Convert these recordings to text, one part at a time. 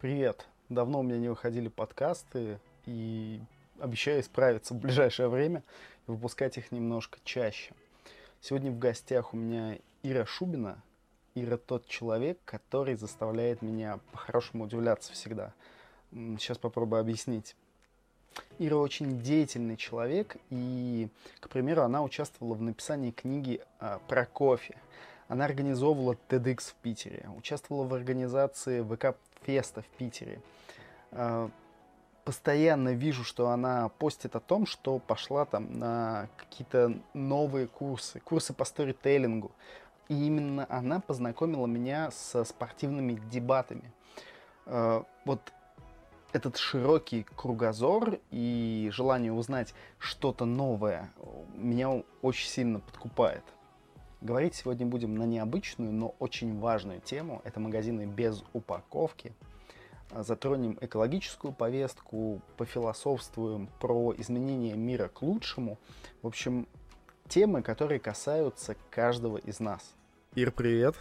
Привет. Давно у меня не выходили подкасты, и обещаю исправиться в ближайшее время и выпускать их немножко чаще. Сегодня в гостях у меня Ира Шубина. Ира тот человек, который заставляет меня по-хорошему удивляться всегда. Сейчас попробую объяснить. Ира очень деятельный человек, и, к примеру, она участвовала в написании книги а, про кофе. Она организовывала TEDx в Питере, участвовала в организации ВК Феста в Питере. А, постоянно вижу, что она постит о том, что пошла там на какие-то новые курсы, курсы по сторителлингу. И именно она познакомила меня со спортивными дебатами. А, вот этот широкий кругозор и желание узнать что-то новое меня очень сильно подкупает. Говорить сегодня будем на необычную, но очень важную тему. Это магазины без упаковки. Затронем экологическую повестку, пофилософствуем про изменение мира к лучшему. В общем, темы, которые касаются каждого из нас. Ир, привет.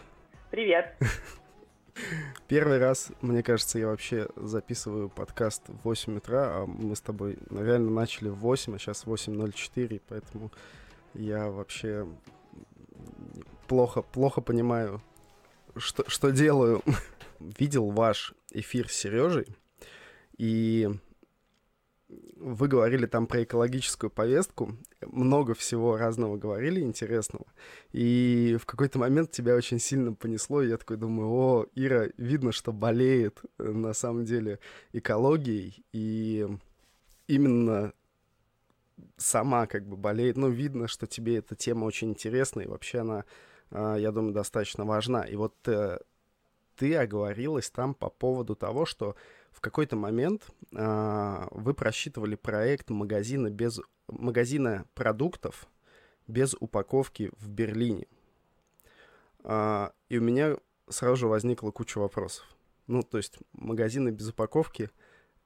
Привет. Первый раз, мне кажется, я вообще записываю подкаст в 8 утра, а мы с тобой, наверное, начали в 8, а сейчас 8.04, поэтому я вообще плохо, плохо понимаю, что, что делаю. Видел ваш эфир с Сережей, и вы говорили там про экологическую повестку, много всего разного говорили интересного, и в какой-то момент тебя очень сильно понесло, и я такой думаю, о, Ира, видно, что болеет э, на самом деле экологией, и именно сама как бы болеет, ну, видно, что тебе эта тема очень интересна, и вообще она, я думаю, достаточно важна. И вот э, ты оговорилась там по поводу того, что в какой-то момент э, вы просчитывали проект магазина без магазина продуктов без упаковки в Берлине. Э, и у меня сразу же возникла куча вопросов. Ну, то есть магазины без упаковки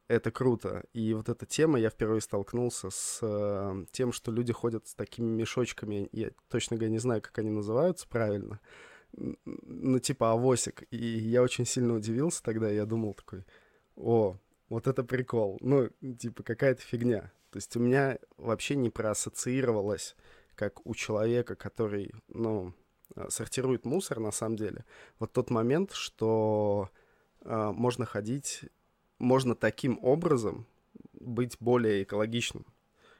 это круто. И вот эта тема, я впервые столкнулся с э, тем, что люди ходят с такими мешочками, я точно говоря не знаю, как они называются правильно, ну, типа авосик. И я очень сильно удивился тогда, я думал такой, о, вот это прикол. Ну, типа, какая-то фигня. То есть у меня вообще не проассоциировалось, как у человека, который, ну, э, сортирует мусор, на самом деле, вот тот момент, что э, можно ходить, можно таким образом быть более экологичным.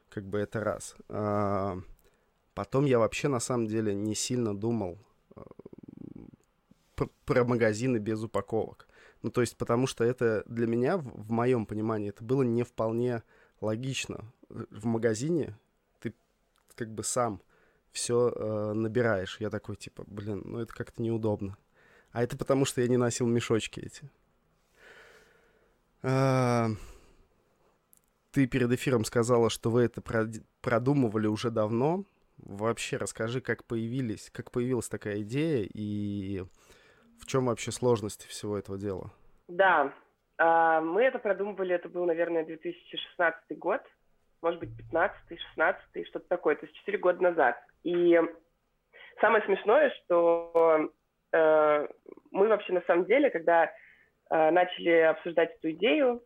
Как бы это раз. А, потом я вообще, на самом деле, не сильно думал э, про магазины без упаковок. Ну, то есть, потому что это для меня, в, в моем понимании, это было не вполне логично. В магазине ты как бы сам все э, набираешь. Я такой, типа, блин, ну это как-то неудобно. А это потому, что я не носил мешочки эти. А, ты перед эфиром сказала, что вы это продумывали уже давно. Вообще расскажи, как появились, как появилась такая идея и в чем вообще сложности всего этого дела? Да, а, мы это продумывали, это был, наверное, 2016 год, может быть, 15 16 что-то такое, то есть 4 года назад. И самое смешное, что э, мы вообще на самом деле, когда э, начали обсуждать эту идею,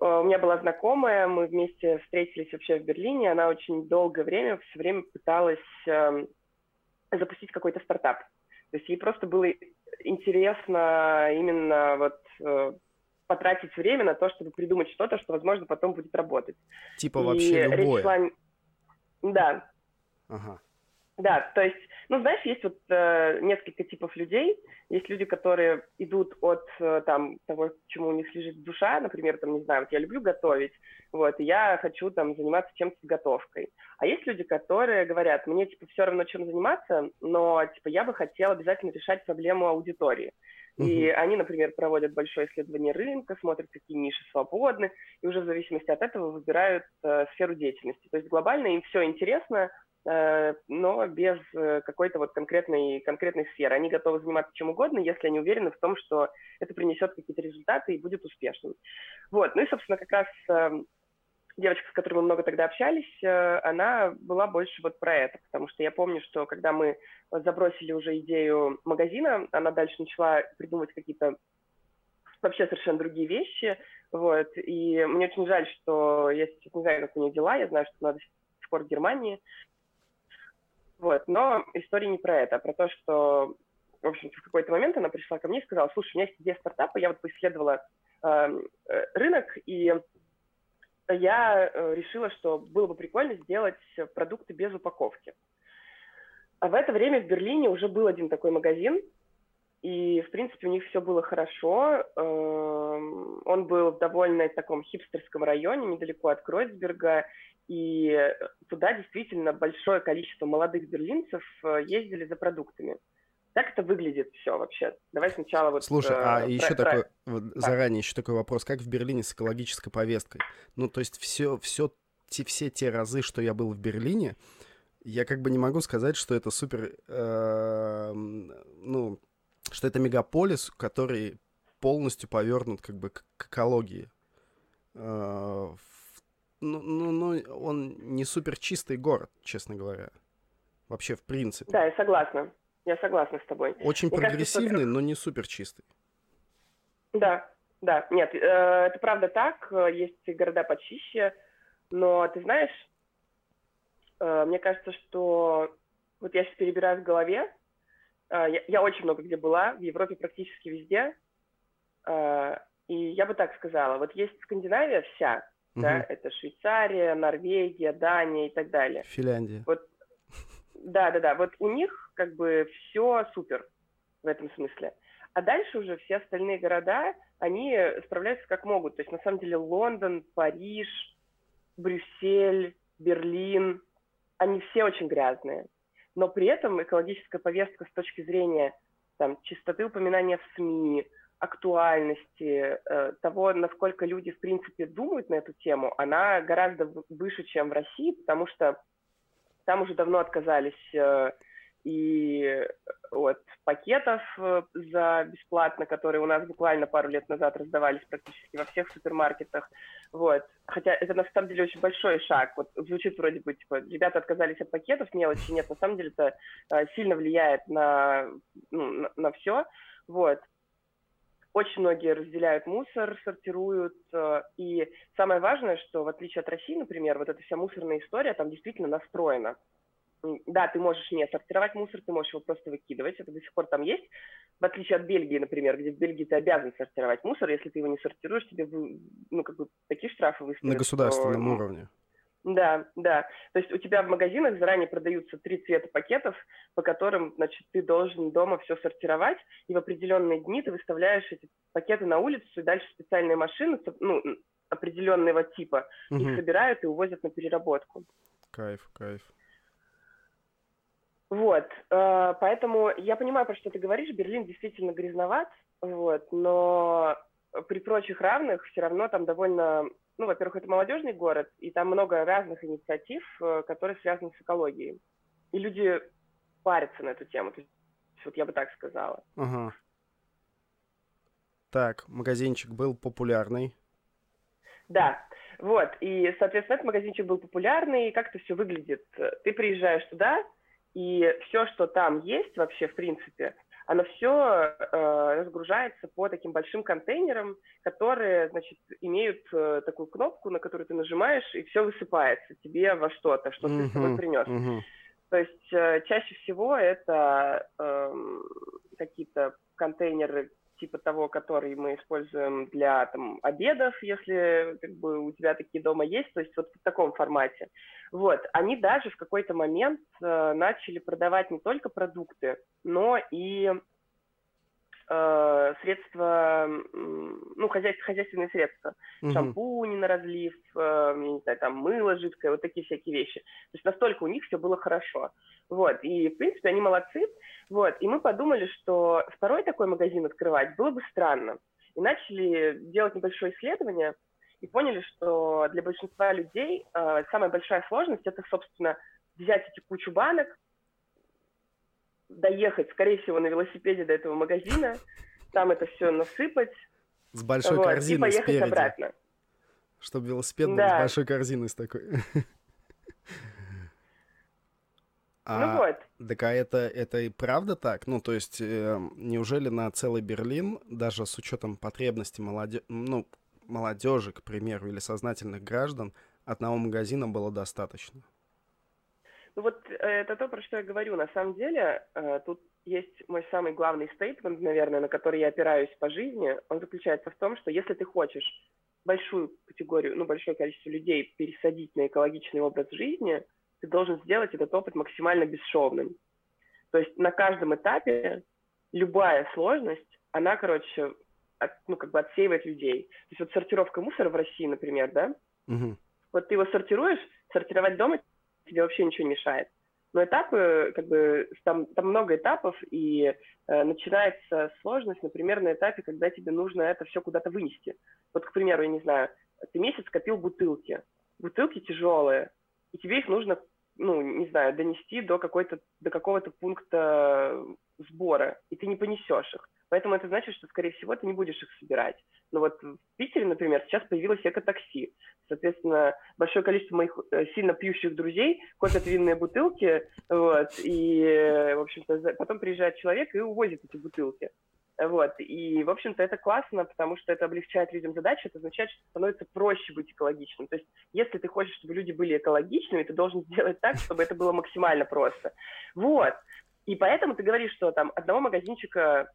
э, у меня была знакомая, мы вместе встретились вообще в Берлине, она очень долгое время, все время пыталась э, запустить какой-то стартап. То есть ей просто было интересно именно вот э, потратить время на то, чтобы придумать что-то, что, возможно, потом будет работать. Типа и вообще любое. Шла... Да. Ага. Да, то есть, ну, знаешь, есть вот э, несколько типов людей. Есть люди, которые идут от э, там того, чему у них лежит душа, например, там, не знаю, вот я люблю готовить, вот, и я хочу там заниматься чем-то с готовкой. А есть люди, которые говорят, мне, типа, все равно чем заниматься, но, типа, я бы хотел обязательно решать проблему аудитории. И угу. они, например, проводят большое исследование рынка, смотрят, какие ниши свободны, и уже в зависимости от этого выбирают э, сферу деятельности. То есть глобально им все интересно, но без э, какой-то вот конкретной, конкретной сферы. Они готовы заниматься чем угодно, если они уверены в том, что это принесет какие-то результаты и будет успешным. Вот. Ну и, собственно, как раз эм, девочка, с которой мы много тогда общались, э, она была больше вот про это, потому что я помню, что когда мы забросили уже идею магазина, она дальше начала придумывать какие-то вообще совершенно другие вещи, вот, и мне очень жаль, что я сейчас не знаю, как у нее дела, я знаю, что надо до сих пор в Германии, вот, но история не про это, а про то, что, в общем в какой-то момент она пришла ко мне и сказала, слушай, у меня есть идея стартапа, я вот поисследовала эм, э, рынок, и я э, решила, что было бы прикольно сделать продукты без упаковки. А в это время в Берлине уже был один такой магазин, и, в принципе, у них все было хорошо. Эм, он был в довольно таком хипстерском районе, недалеко от Кройцберга, и туда действительно большое количество молодых берлинцев э, ездили за продуктами. Как это выглядит все вообще? Давай сначала вот... Слушай, а про, еще про, такой, вот заранее еще такой вопрос. Как в Берлине с экологической повесткой? Ну, то есть все, все, те, все те разы, что я был в Берлине, я как бы не могу сказать, что это супер, э, ну, что это мегаполис, который полностью повернут как бы к, к экологии. Э, ну, ну, ну, он не супер чистый город, честно говоря. Вообще, в принципе. Да, я согласна. Я согласна с тобой. Очень Мне прогрессивный, кажется, но не супер чистый. Да, да, нет, э, это правда так. Есть города почище, но ты знаешь, э, мне кажется, что вот я сейчас перебираю в голове, э, я, я очень много где была, в Европе практически везде, э, и я бы так сказала, вот есть Скандинавия вся, угу. да, это Швейцария, Норвегия, Дания и так далее. Финляндия. Вот, да, да, да, вот у них как бы все супер в этом смысле. А дальше уже все остальные города, они справляются как могут. То есть на самом деле Лондон, Париж, Брюссель, Берлин, они все очень грязные. Но при этом экологическая повестка с точки зрения там, чистоты упоминания в СМИ, актуальности, э, того, насколько люди, в принципе, думают на эту тему, она гораздо выше, чем в России, потому что там уже давно отказались э, и от пакетов э, за бесплатно, которые у нас буквально пару лет назад раздавались практически во всех супермаркетах. Вот. Хотя это на самом деле очень большой шаг. Вот звучит вроде бы, типа, ребята отказались от пакетов, мелочи нет. На самом деле это э, сильно влияет на, ну, на, на все. Вот. Очень многие разделяют мусор, сортируют. Э, и самое важное, что в отличие от России, например, вот эта вся мусорная история там действительно настроена да, ты можешь не сортировать мусор, ты можешь его просто выкидывать, это до сих пор там есть, в отличие от Бельгии, например, где в Бельгии ты обязан сортировать мусор, если ты его не сортируешь, тебе, ну, как бы, такие штрафы выставят. На государственном что... уровне. Да, да. То есть у тебя в магазинах заранее продаются три цвета пакетов, по которым, значит, ты должен дома все сортировать, и в определенные дни ты выставляешь эти пакеты на улицу, и дальше специальные машины, ну, определенного типа, угу. их собирают и увозят на переработку. Кайф, кайф. Вот, э, поэтому я понимаю, про что ты говоришь, Берлин действительно грязноват, вот, но при прочих равных все равно там довольно, ну, во-первых, это молодежный город, и там много разных инициатив, э, которые связаны с экологией. И люди парятся на эту тему, то есть вот я бы так сказала. Ага. Так, магазинчик был популярный. Да, вот, и, соответственно, этот магазинчик был популярный, и как это все выглядит. Ты приезжаешь туда, и все, что там есть вообще, в принципе, оно все э, разгружается по таким большим контейнерам, которые, значит, имеют э, такую кнопку, на которую ты нажимаешь, и все высыпается тебе во что-то, что ты с собой принес. То есть э, чаще всего это э, какие-то контейнеры типа того, который мы используем для там, обедов, если как бы, у тебя такие дома есть, то есть вот в таком формате. Вот, они даже в какой-то момент э, начали продавать не только продукты, но и э, средства, ну, хозяйств, хозяйственные средства, mm-hmm. шампуни на разлив, э, не знаю, там мыло жидкое, вот такие всякие вещи. То есть настолько у них все было хорошо. Вот, и, в принципе, они молодцы. Вот, и мы подумали, что второй такой магазин открывать было бы странно. И начали делать небольшое исследование, и поняли, что для большинства людей э, самая большая сложность это, собственно, взять эти кучу банок, доехать, скорее всего, на велосипеде до этого магазина, там это все насыпать. С большой вот, корзиной и поехать спереди. обратно. Чтобы велосипед был да. с большой корзиной с такой. А, ну вот. Так а это, это и правда так? Ну, то есть, э, неужели на целый Берлин, даже с учетом потребностей молоде... ну, молодежи, к примеру, или сознательных граждан, одного магазина было достаточно? Ну вот э, это то, про что я говорю. На самом деле, э, тут есть мой самый главный стейтмент, наверное, на который я опираюсь по жизни. Он заключается в том, что если ты хочешь большую категорию, ну, большое количество людей пересадить на экологичный образ жизни, ты должен сделать этот опыт максимально бесшовным. То есть на каждом этапе любая сложность, она, короче, от, ну, как бы отсеивает людей. То есть вот сортировка мусора в России, например, да, угу. вот ты его сортируешь, сортировать дома тебе вообще ничего не мешает. Но этапы, как бы, там, там много этапов, и э, начинается сложность, например, на этапе, когда тебе нужно это все куда-то вынести. Вот, к примеру, я не знаю, ты месяц копил бутылки. Бутылки тяжелые, и тебе их нужно, ну, не знаю, донести до, какой-то, до какого-то пункта сбора, и ты не понесешь их. Поэтому это значит, что, скорее всего, ты не будешь их собирать. Но вот в Питере, например, сейчас появилось эко-такси. Соответственно, большое количество моих э, сильно пьющих друзей копят винные бутылки, вот, и, в общем-то, потом приезжает человек и увозит эти бутылки. Вот. И, в общем-то, это классно, потому что это облегчает людям задачу, это означает, что становится проще быть экологичным. То есть, если ты хочешь, чтобы люди были экологичными, ты должен сделать так, чтобы это было максимально просто. Вот. И поэтому ты говоришь, что там одного магазинчика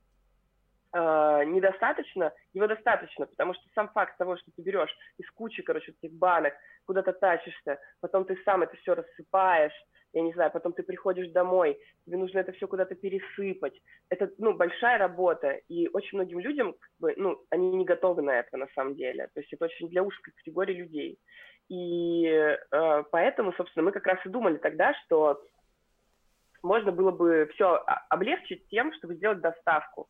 э, недостаточно, его достаточно, потому что сам факт того, что ты берешь из кучи, короче, этих банок, куда-то тащишься, потом ты сам это все рассыпаешь, я не знаю, потом ты приходишь домой, тебе нужно это все куда-то пересыпать. Это, ну, большая работа, и очень многим людям, как бы, ну, они не готовы на это на самом деле. То есть это очень для узкой категории людей. И э, поэтому, собственно, мы как раз и думали тогда, что можно было бы все облегчить тем, чтобы сделать доставку.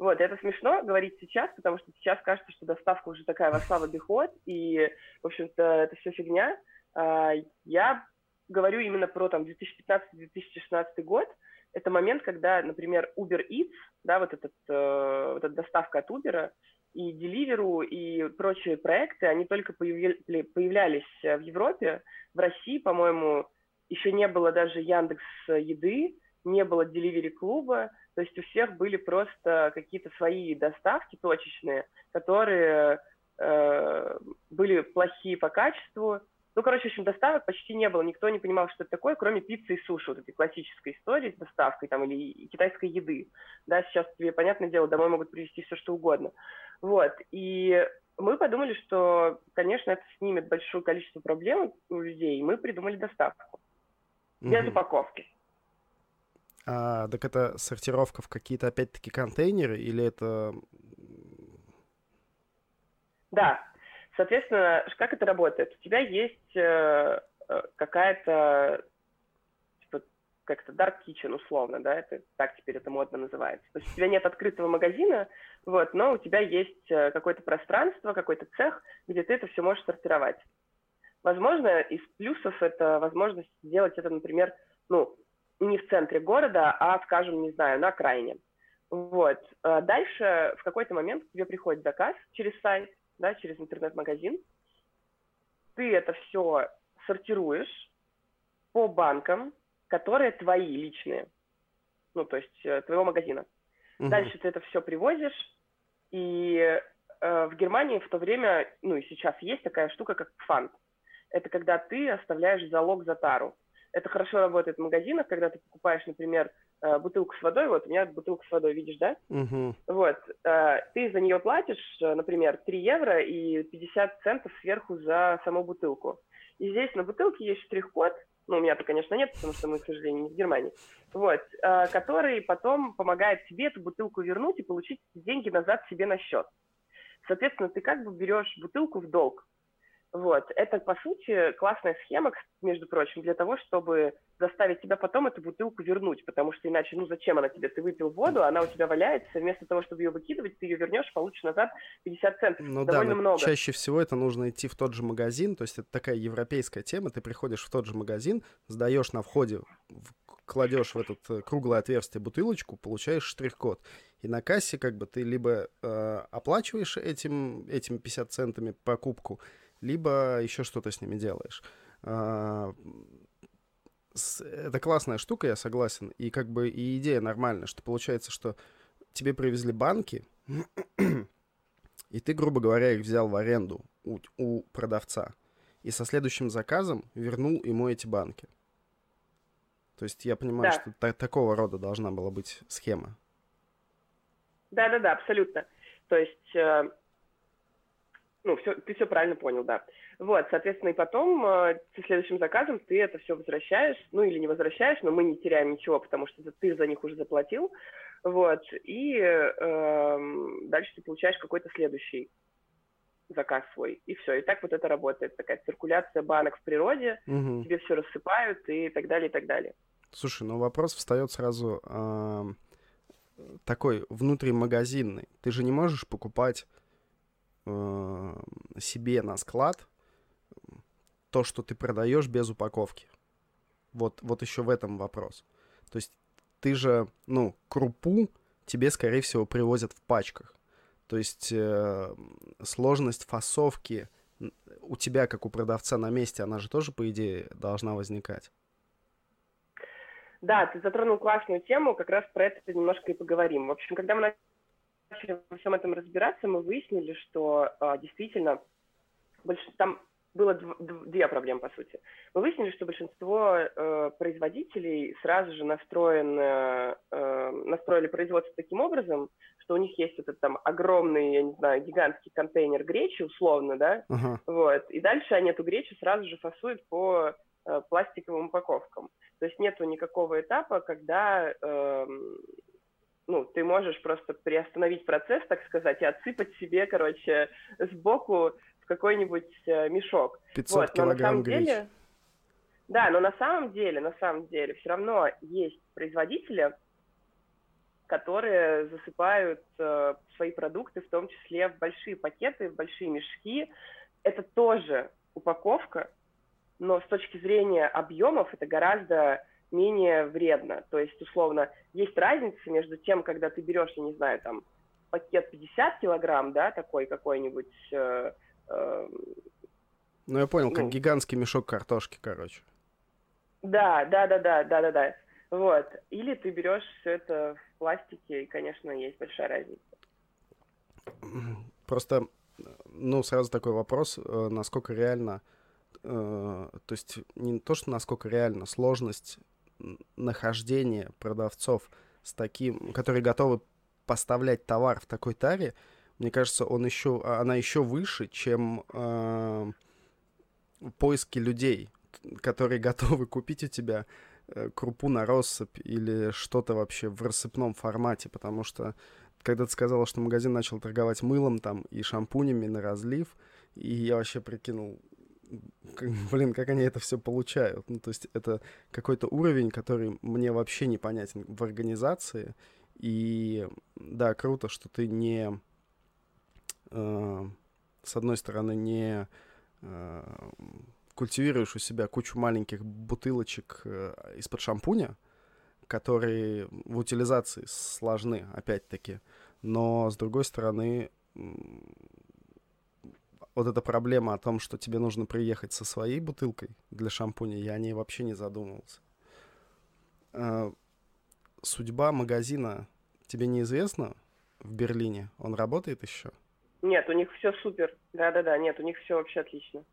Вот, это смешно говорить сейчас, потому что сейчас кажется, что доставка уже такая вошла в обиход, и, в общем-то, это все фигня. А, я говорю именно про там 2015-2016 год, это момент, когда, например, Uber Eats, да, вот, этот, э, вот эта доставка от Uber, и Deliveroo, и прочие проекты, они только появля- появлялись в Европе. В России, по-моему, еще не было даже Яндекс Еды, не было Delivery клуба, то есть у всех были просто какие-то свои доставки точечные, которые э, были плохие по качеству, ну, короче, в общем, доставок почти не было, никто не понимал, что это такое, кроме пиццы и суши, вот этой классической истории с доставкой там или китайской еды. Да, сейчас тебе, понятное дело, домой могут привезти все, что угодно. Вот, и мы подумали, что, конечно, это снимет большое количество проблем у людей, и мы придумали доставку. Без угу. упаковки. А, так это сортировка в какие-то, опять-таки, контейнеры, или это... Да, Соответственно, как это работает? У тебя есть э, э, какая-то типа, как-то dark kitchen условно, да, это так теперь это модно называется. То есть у тебя нет открытого магазина, вот, но у тебя есть э, какое-то пространство, какой-то цех, где ты это все можешь сортировать. Возможно, из плюсов это возможность сделать это, например, ну, не в центре города, а, скажем, не знаю, на окраине. Вот. Дальше в какой-то момент к тебе приходит заказ через сайт, да, через интернет-магазин. Ты это все сортируешь по банкам, которые твои личные, ну, то есть э, твоего магазина. Угу. Дальше ты это все привозишь, и э, в Германии в то время, ну и сейчас есть такая штука, как фанд. Это когда ты оставляешь залог за тару. Это хорошо работает в магазинах, когда ты покупаешь, например, э, бутылку с водой, вот у меня бутылка с водой, видишь, да? Uh-huh. Вот, э, ты за нее платишь, э, например, 3 евро и 50 центов сверху за саму бутылку. И здесь на бутылке есть штрих-код, ну, у меня-то, конечно, нет, потому что мы, к сожалению, не в Германии, вот, который потом помогает тебе эту бутылку вернуть и получить деньги назад себе на счет. Соответственно, ты как бы берешь бутылку в долг, вот. Это, по сути, классная схема, между прочим, для того, чтобы заставить тебя потом эту бутылку вернуть, потому что иначе, ну зачем она тебе? Ты выпил воду, она у тебя валяется, вместо того, чтобы ее выкидывать, ты ее вернешь, получишь назад 50 центов. Ну Довольно да, много. чаще всего это нужно идти в тот же магазин, то есть это такая европейская тема, ты приходишь в тот же магазин, сдаешь на входе, кладешь в этот э, круглое отверстие бутылочку, получаешь штрих-код. И на кассе как бы ты либо э, оплачиваешь этим, этими 50 центами покупку, либо еще что-то с ними делаешь. А, это классная штука, я согласен. И как бы и идея нормальная, что получается, что тебе привезли банки, и ты, грубо говоря, их взял в аренду у, у продавца. И со следующим заказом вернул ему эти банки. То есть я понимаю, да. что та- такого рода должна была быть схема. Да-да-да, абсолютно. То есть, э, ну, все, ты все правильно понял, да. Вот, соответственно, и потом э, со следующим заказом ты это все возвращаешь, ну или не возвращаешь, но мы не теряем ничего, потому что ты за них уже заплатил, вот, и э, дальше ты получаешь какой-то следующий заказ свой, и все. И так вот это работает, такая циркуляция банок в природе, угу. тебе все рассыпают и так далее, и так далее. Слушай, ну вопрос встает сразу э, такой внутримагазинный. Ты же не можешь покупать себе на склад то, что ты продаешь без упаковки. Вот, вот еще в этом вопрос. То есть ты же, ну, крупу тебе, скорее всего, привозят в пачках. То есть э, сложность фасовки у тебя, как у продавца на месте, она же тоже, по идее, должна возникать. Да, ты затронул классную тему, как раз про это немножко и поговорим. В общем, когда мы начали во всем этом разбираться, мы выяснили, что э, действительно больш... там было дв- две проблемы, по сути. Мы выяснили, что большинство э, производителей сразу же настроено, э, настроили производство таким образом, что у них есть этот там огромный, я не знаю, гигантский контейнер гречи, условно, да, uh-huh. вот, и дальше они эту гречу сразу же фасуют по э, пластиковым упаковкам. То есть нету никакого этапа, когда э, ну, ты можешь просто приостановить процесс, так сказать, и отсыпать себе, короче, сбоку какой-нибудь э, мешок. 500 вот, но килограмм на самом деле, Да, но на самом деле, на самом деле, все равно есть производители, которые засыпают э, свои продукты, в том числе в большие пакеты, в большие мешки. Это тоже упаковка, но с точки зрения объемов это гораздо менее вредно. То есть, условно, есть разница между тем, когда ты берешь, я не знаю, там, пакет 50 килограмм, да, такой какой-нибудь, э, Эм, ну, я понял, как ну, гигантский мешок картошки, короче. Да, да, да, да, да, да, да. Вот. Или ты берешь все это в пластике, и, конечно, есть большая разница. Просто, ну, сразу такой вопрос, э, насколько реально, э, то есть не то, что насколько реально, сложность нахождения продавцов с таким, которые готовы поставлять товар в такой таре, мне кажется, он еще, а, она еще выше, чем э, поиски людей, которые готовы купить у тебя э, крупу на россыпь или что-то вообще в рассыпном формате, потому что когда ты сказала, что магазин начал торговать мылом там и шампунями на разлив, и я вообще прикинул, блин, как они это все получают. Ну, то есть это какой-то уровень, который мне вообще непонятен в организации. И да, круто, что ты не э, с одной стороны, не э, культивируешь у себя кучу маленьких бутылочек э, из-под шампуня, которые в утилизации сложны, опять-таки, но с другой стороны, вот эта проблема о том, что тебе нужно приехать со своей бутылкой для шампуня, я о ней вообще не задумывался. Э, судьба магазина тебе неизвестна в Берлине? Он работает еще? Нет, у них все супер. Да-да-да, нет, у них все вообще отлично.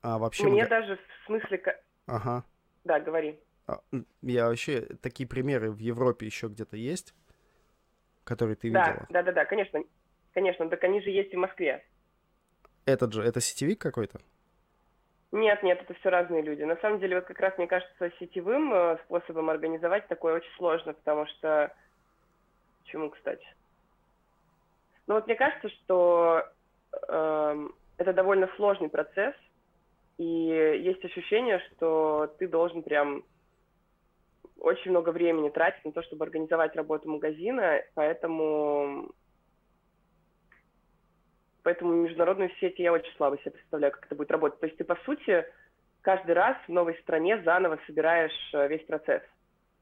А вообще... Мне даже в смысле... Ага. Да, говори. А, я вообще... Такие примеры в Европе еще где-то есть, которые ты да, видела? Да, да, да, конечно. Конечно, так они же есть и в Москве. Этот же, это сетевик какой-то? Нет, нет, это все разные люди. На самом деле, вот как раз, мне кажется, сетевым э, способом организовать такое очень сложно, потому что... Почему, кстати? Но вот мне кажется, что э, это довольно сложный процесс, и есть ощущение, что ты должен прям очень много времени тратить на то, чтобы организовать работу магазина, поэтому поэтому международную сеть я очень слабо себе представляю, как это будет работать. То есть ты, по сути, каждый раз в новой стране заново собираешь э, весь процесс.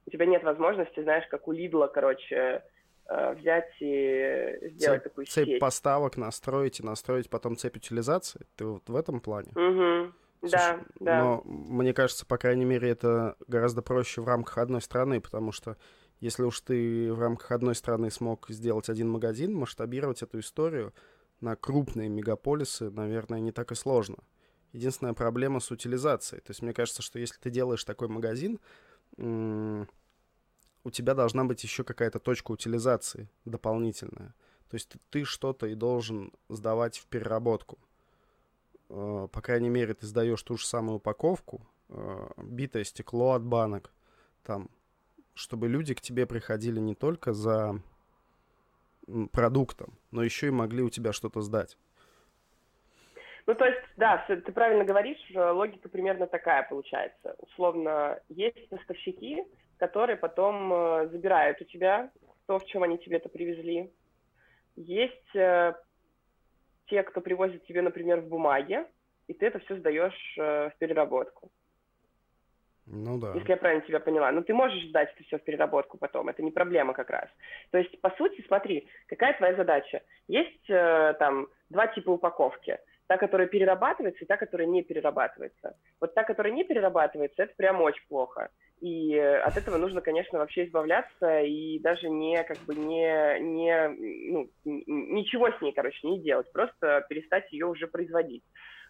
У тебя нет возможности, знаешь, как у Лидла, короче, Э, взять и сделать цепь, такую цепь сеть. поставок настроить и настроить потом цепь утилизации? Ты вот в этом плане? Угу. Да, Слушай, да. Но мне кажется, по крайней мере, это гораздо проще в рамках одной страны, потому что если уж ты в рамках одной страны смог сделать один магазин, масштабировать эту историю на крупные мегаполисы, наверное, не так и сложно. Единственная проблема с утилизацией. То есть мне кажется, что если ты делаешь такой магазин, у тебя должна быть еще какая-то точка утилизации дополнительная. То есть ты что-то и должен сдавать в переработку. Э, по крайней мере, ты сдаешь ту же самую упаковку, э, битое стекло от банок, там, чтобы люди к тебе приходили не только за продуктом, но еще и могли у тебя что-то сдать. Ну, то есть, да, ты правильно говоришь, логика примерно такая получается. Условно, есть поставщики, которые потом э, забирают у тебя то, в чем они тебе это привезли. Есть э, те, кто привозит тебе, например, в бумаге, и ты это все сдаешь э, в переработку. Ну да. Если я правильно тебя поняла. Но ты можешь сдать это все в переработку потом, это не проблема как раз. То есть, по сути, смотри, какая твоя задача? Есть э, там два типа упаковки – та, которая перерабатывается, и та, которая не перерабатывается. Вот та, которая не перерабатывается, это прям очень плохо. И от этого нужно, конечно, вообще избавляться и даже не, как бы, не, не, ну, ничего с ней, короче, не делать, просто перестать ее уже производить.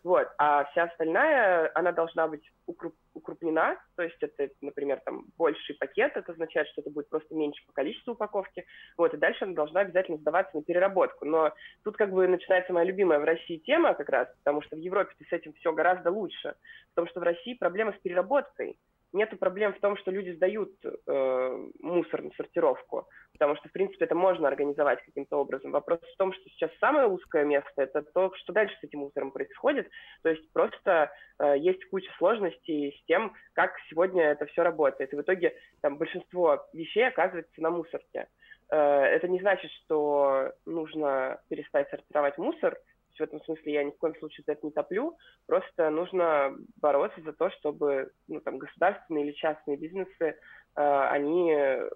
Вот. А вся остальная, она должна быть укруп, укрупнена, то есть это, например, там больший пакет, это означает, что это будет просто меньше по количеству упаковки, вот, и дальше она должна обязательно сдаваться на переработку. Но тут как бы начинается моя любимая в России тема как раз, потому что в Европе с этим все гораздо лучше, потому что в России проблема с переработкой, нету проблем в том, что люди сдают э, мусор на сортировку, потому что, в принципе, это можно организовать каким-то образом. Вопрос в том, что сейчас самое узкое место – это то, что дальше с этим мусором происходит. То есть просто э, есть куча сложностей с тем, как сегодня это все работает. И в итоге там большинство вещей оказывается на мусорке. Э, это не значит, что нужно перестать сортировать мусор – в этом смысле я ни в коем случае за это не топлю. Просто нужно бороться за то, чтобы ну, там, государственные или частные бизнесы, э, они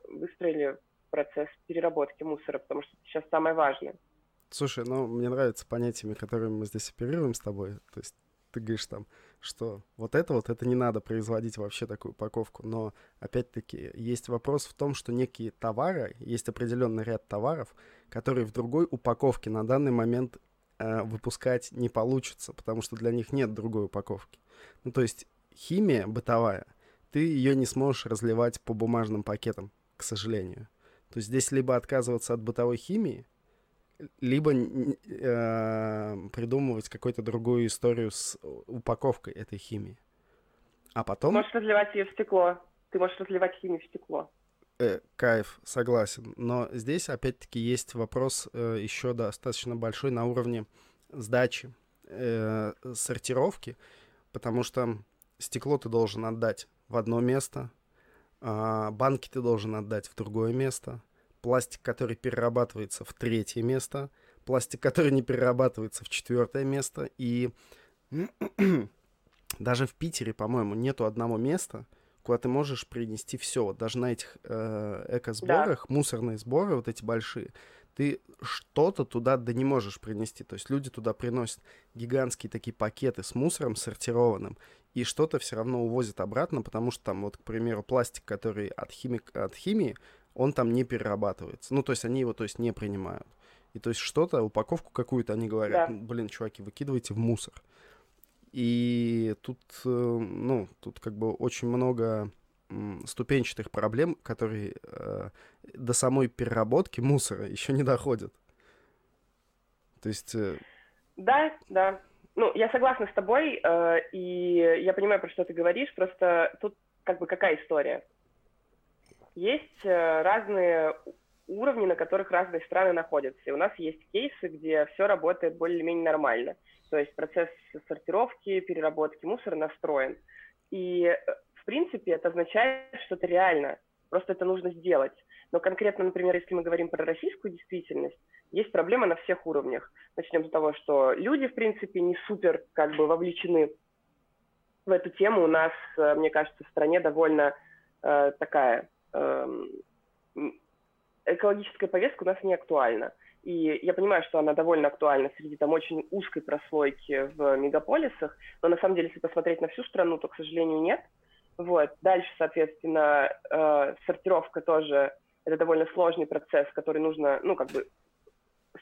выстроили процесс переработки мусора, потому что это сейчас самое важное. Слушай, ну, мне нравятся понятиями, которыми мы здесь оперируем с тобой. То есть ты говоришь там, что вот это вот, это не надо производить вообще такую упаковку. Но, опять-таки, есть вопрос в том, что некие товары, есть определенный ряд товаров, которые в другой упаковке на данный момент выпускать не получится, потому что для них нет другой упаковки. Ну, то есть химия бытовая, ты ее не сможешь разливать по бумажным пакетам, к сожалению. То есть здесь либо отказываться от бытовой химии, либо э, придумывать какую-то другую историю с упаковкой этой химии. А потом... Можешь разливать ее в стекло. Ты можешь разливать химию в стекло э, кайф, согласен. Но здесь, опять-таки, есть вопрос э, еще достаточно большой на уровне сдачи, э, сортировки, потому что стекло ты должен отдать в одно место, э, банки ты должен отдать в другое место, пластик, который перерабатывается в третье место, пластик, который не перерабатывается в четвертое место, и даже в Питере, по-моему, нету одного места, куда ты можешь принести все. Вот даже на этих э, эко-сборах, да. мусорные сборы, вот эти большие, ты что-то туда да не можешь принести. То есть люди туда приносят гигантские такие пакеты с мусором сортированным, и что-то все равно увозят обратно, потому что там, вот, к примеру, пластик, который от, химик, от химии, он там не перерабатывается. Ну, то есть они его, то есть, не принимают. И то есть что-то, упаковку какую-то они говорят, да. блин, чуваки, выкидывайте в мусор. И тут, э, ну, тут как бы очень много ступенчатых проблем, которые э, до самой переработки мусора еще не доходят. То есть... Э... Да, да. Ну, я согласна с тобой, э, и я понимаю, про что ты говоришь, просто тут как бы какая история? Есть э, разные уровни, на которых разные страны находятся. И у нас есть кейсы, где все работает более-менее нормально. То есть процесс сортировки, переработки мусора настроен. И, э, в принципе, это означает, что это реально. Просто это нужно сделать. Но конкретно, например, если мы говорим про российскую действительность, есть проблема на всех уровнях. Начнем с того, что люди, в принципе, не супер как бы вовлечены в эту тему. У нас, э, мне кажется, в стране довольно э, такая э, экологическая повестка у нас не актуальна. И я понимаю, что она довольно актуальна среди там очень узкой прослойки в мегаполисах, но на самом деле, если посмотреть на всю страну, то, к сожалению, нет. Вот. Дальше, соответственно, э, сортировка тоже это довольно сложный процесс, который нужно, ну, как бы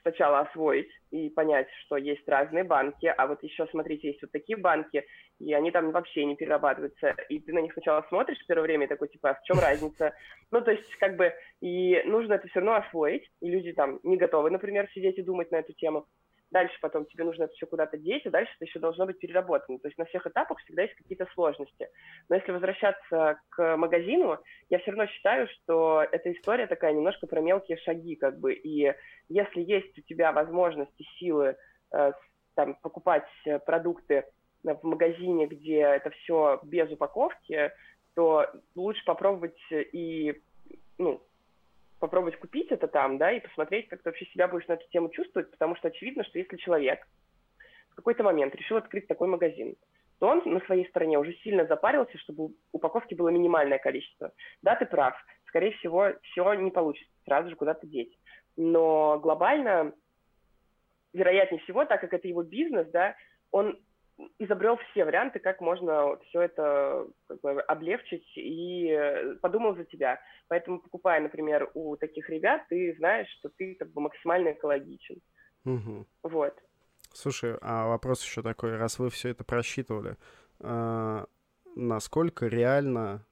сначала освоить и понять, что есть разные банки, а вот еще, смотрите, есть вот такие банки, и они там вообще не перерабатываются, и ты на них сначала смотришь в первое время и такой, типа, а в чем разница? Ну, то есть, как бы, и нужно это все равно освоить, и люди там не готовы, например, сидеть и думать на эту тему. Дальше потом тебе нужно это все куда-то деть, и дальше это еще должно быть переработано. То есть на всех этапах всегда есть какие-то сложности. Но если возвращаться к магазину, я все равно считаю, что эта история такая немножко про мелкие шаги, как бы. И если есть у тебя возможности, силы э, там, покупать продукты в магазине, где это все без упаковки, то лучше попробовать и ну, попробовать купить это там, да, и посмотреть, как ты вообще себя будешь на эту тему чувствовать, потому что очевидно, что если человек в какой-то момент решил открыть такой магазин, то он на своей стороне уже сильно запарился, чтобы упаковки было минимальное количество. Да, ты прав, скорее всего, все не получится сразу же куда-то деть. Но глобально, вероятнее всего, так как это его бизнес, да, он изобрел все варианты, как можно все это как бы, облегчить и э, подумал за тебя. Поэтому, покупая, например, у таких ребят, ты знаешь, что ты как бы максимально экологичен. Угу. Вот. Слушай, а вопрос еще такой, раз вы все это просчитывали, э, насколько реально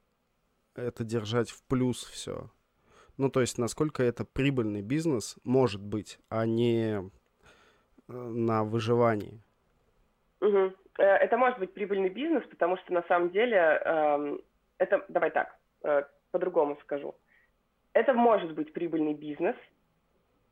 это держать в плюс все? Ну, то есть, насколько это прибыльный бизнес может быть, а не э, на выживании? Угу. Это может быть прибыльный бизнес, потому что на самом деле э, это, давай так, э, по-другому скажу. Это может быть прибыльный бизнес.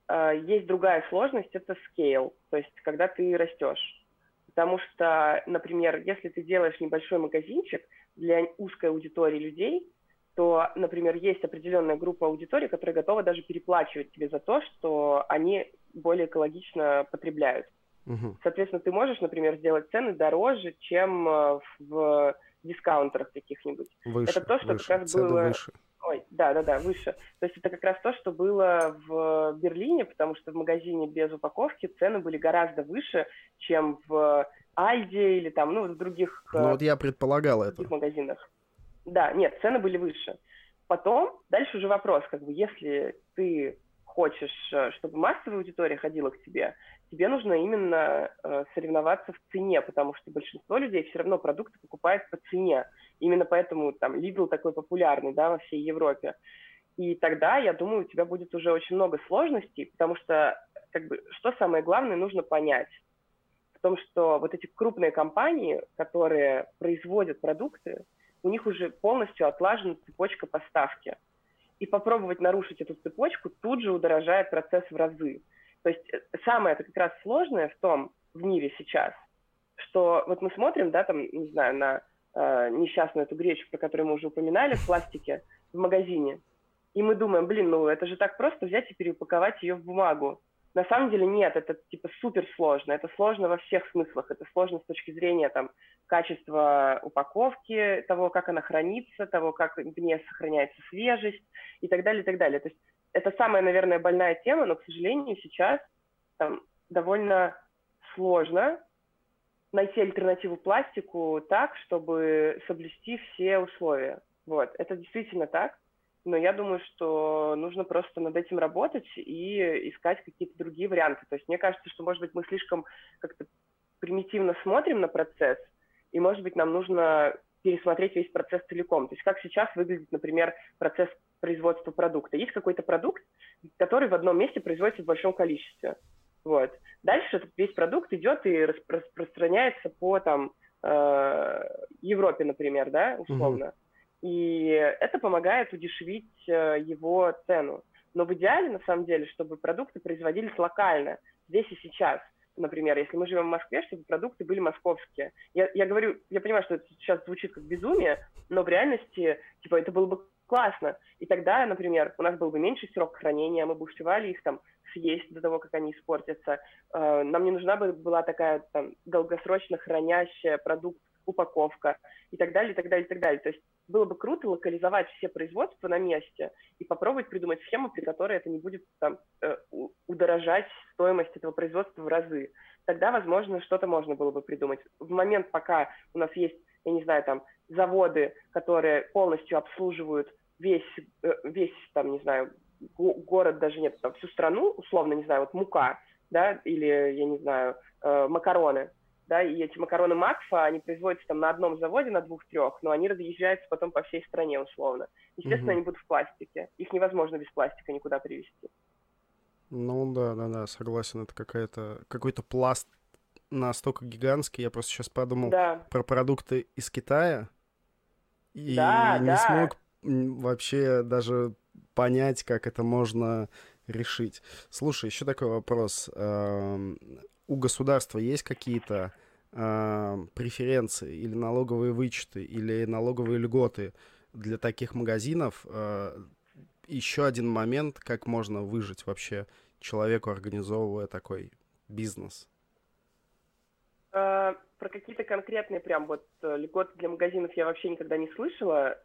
Э, есть другая сложность, это scale, то есть когда ты растешь. Потому что, например, если ты делаешь небольшой магазинчик для узкой аудитории людей, то, например, есть определенная группа аудитории, которая готова даже переплачивать тебе за то, что они более экологично потребляют. Угу. Соответственно, ты можешь, например, сделать цены дороже, чем э, в дискаунтерах каких-нибудь. Выше, это то, что выше. как раз Цены было... Выше. Ой, да, да, да, выше. То есть это как раз то, что было в Берлине, потому что в магазине без упаковки цены были гораздо выше, чем в Альде или там, ну, в других... Ну, вот я предполагал это. магазинах. Да, нет, цены были выше. Потом, дальше уже вопрос, как бы, если ты хочешь, э, чтобы массовая аудитория ходила к тебе, тебе нужно именно э, соревноваться в цене, потому что большинство людей все равно продукты покупают по цене. Именно поэтому там Lidl такой популярный, да, во всей Европе. И тогда, я думаю, у тебя будет уже очень много сложностей, потому что, как бы, что самое главное, нужно понять в том, что вот эти крупные компании, которые производят продукты, у них уже полностью отлажена цепочка поставки. И попробовать нарушить эту цепочку тут же удорожает процесс в разы. То есть э, самое это как раз сложное в том, в мире сейчас, что вот мы смотрим, да, там, не знаю, на э, несчастную эту гречку, про которую мы уже упоминали, в пластике, в магазине, и мы думаем, блин, ну это же так просто взять и переупаковать ее в бумагу. На самом деле нет, это типа супер сложно. Это сложно во всех смыслах. Это сложно с точки зрения там качества упаковки, того, как она хранится, того, как в ней сохраняется свежесть и так далее, и так далее. То есть это самая, наверное, больная тема, но, к сожалению, сейчас там, довольно сложно найти альтернативу пластику так, чтобы соблюсти все условия. Вот, это действительно так, но я думаю, что нужно просто над этим работать и искать какие-то другие варианты. То есть мне кажется, что, может быть, мы слишком как-то примитивно смотрим на процесс, и, может быть, нам нужно пересмотреть весь процесс целиком. То есть как сейчас выглядит, например, процесс производства продукта. Есть какой-то продукт, который в одном месте производится в большом количестве. Вот. Дальше весь продукт идет и распространяется по там, э, Европе, например, да, условно. Mm-hmm. И это помогает удешевить э, его цену. Но в идеале, на самом деле, чтобы продукты производились локально, здесь и сейчас – например, если мы живем в Москве, чтобы продукты были московские. Я, я говорю, я понимаю, что это сейчас звучит как безумие, но в реальности, типа, это было бы классно. И тогда, например, у нас был бы меньше срок хранения, мы бы успевали их там съесть до того, как они испортятся. Э, нам не нужна бы была такая там долгосрочно хранящая продукт упаковка и так далее, и так далее, и так далее. То есть было бы круто локализовать все производства на месте и попробовать придумать схему, при которой это не будет там, э, удорожать стоимость этого производства в разы. Тогда, возможно, что-то можно было бы придумать. В момент, пока у нас есть, я не знаю, там, заводы, которые полностью обслуживают весь, э, весь там, не знаю, город даже нет, там, всю страну, условно, не знаю, вот мука, да, или, я не знаю, э, макароны, да, и эти макароны Макфа, они производятся там на одном заводе, на двух-трех, но они разъезжаются потом по всей стране, условно. Естественно, mm-hmm. они будут в пластике. Их невозможно без пластика никуда привезти. Ну да, да, да, согласен, это какая-то какой-то пласт настолько гигантский. Я просто сейчас подумал да. про продукты из Китая и да, не да. смог вообще даже понять, как это можно решить. Слушай, еще такой вопрос. У государства есть какие-то преференции или налоговые вычеты или налоговые льготы для таких магазинов? А, еще один момент, как можно выжить вообще человеку, организовывая такой бизнес? Uh, про какие-то конкретные прям вот э, льготы для магазинов я вообще никогда не слышала.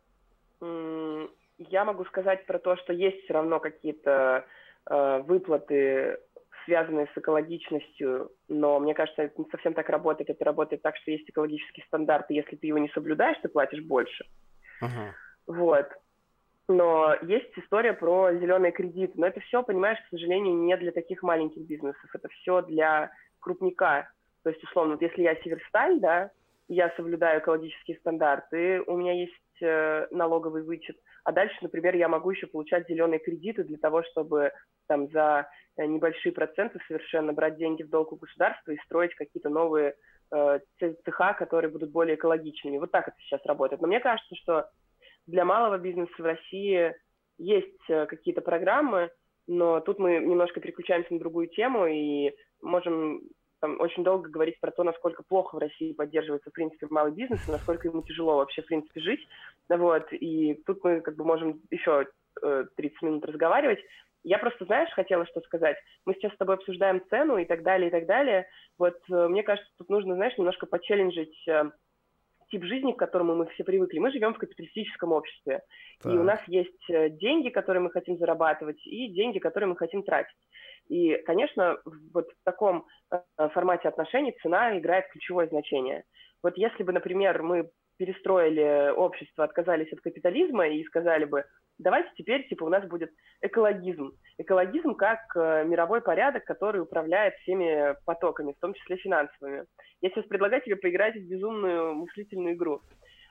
Я могу сказать про то, что есть все равно какие-то uh, выплаты, связанные с экологичностью, но мне кажется, это не совсем так работает. Это работает так, что есть экологический стандарт, и если ты его не соблюдаешь, ты платишь больше. Uh-huh. Вот. Но есть история про зеленые кредиты. Но это все, понимаешь, к сожалению, не для таких маленьких бизнесов. Это все для крупника. То есть, условно, вот если я Северсталь, да, я соблюдаю экологические стандарты, у меня есть э, налоговый вычет, а дальше, например, я могу еще получать зеленые кредиты для того, чтобы там за э, небольшие проценты совершенно брать деньги в долг у государства и строить какие-то новые э, цеха, которые будут более экологичными. Вот так это сейчас работает. Но мне кажется, что для малого бизнеса в России есть э, какие-то программы, но тут мы немножко переключаемся на другую тему и можем там, очень долго говорить про то, насколько плохо в России поддерживается, в принципе, малый бизнес, и насколько ему тяжело вообще, в принципе, жить. Вот, и тут мы как бы можем еще э, 30 минут разговаривать. Я просто, знаешь, хотела что сказать. Мы сейчас с тобой обсуждаем цену и так далее, и так далее. Вот э, мне кажется, тут нужно, знаешь, немножко почелленджить э, тип жизни, к которому мы все привыкли. Мы живем в капиталистическом обществе. Так. И у нас есть э, деньги, которые мы хотим зарабатывать, и деньги, которые мы хотим тратить. И, конечно, вот в таком э, формате отношений цена играет ключевое значение. Вот если бы, например, мы перестроили общество, отказались от капитализма и сказали бы, давайте теперь, типа, у нас будет экологизм. Экологизм как э, мировой порядок, который управляет всеми потоками, в том числе финансовыми. Я сейчас предлагаю тебе поиграть в безумную мыслительную игру.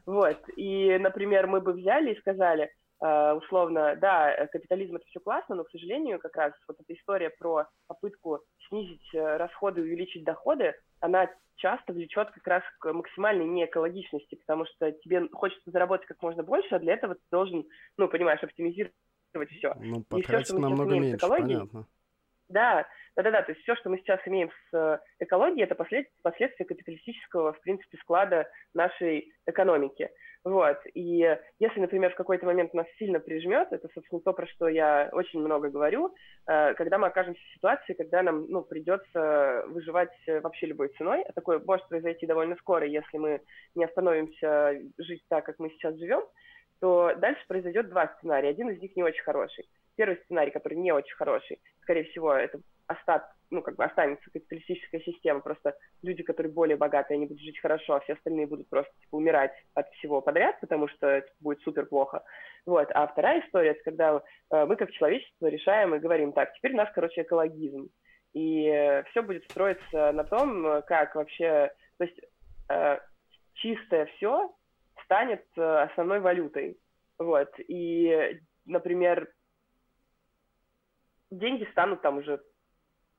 Вот. И, например, мы бы взяли и сказали, условно, да, капитализм это все классно, но, к сожалению, как раз вот эта история про попытку снизить э, расходы, увеличить доходы, она часто влечет как раз к максимальной неэкологичности, потому что тебе хочется заработать как можно больше, а для этого ты должен, ну, понимаешь, оптимизировать все. Ну, потратить намного меньше, понятно. Да, да-да-да, то есть все, что мы сейчас имеем с э, экологией, это послед... последствия капиталистического, в принципе, склада нашей экономики. Вот. И если, например, в какой-то момент нас сильно прижмет, это, собственно, то, про что я очень много говорю, э, когда мы окажемся в ситуации, когда нам ну, придется выживать вообще любой ценой, а такое может произойти довольно скоро, если мы не остановимся жить так, как мы сейчас живем, то дальше произойдет два сценария. Один из них не очень хороший. Первый сценарий, который не очень хороший, скорее всего, это остат, ну, как бы останется капиталистическая система, просто люди, которые более богатые, они будут жить хорошо, а все остальные будут просто, типа, умирать от всего подряд, потому что типа, будет супер плохо. Вот. А вторая история, это когда э, мы как человечество решаем и говорим, так, теперь у нас, короче, экологизм. И э, все будет строиться на том, как вообще, то есть э, чистое все станет э, основной валютой. Вот. И, например, деньги станут там уже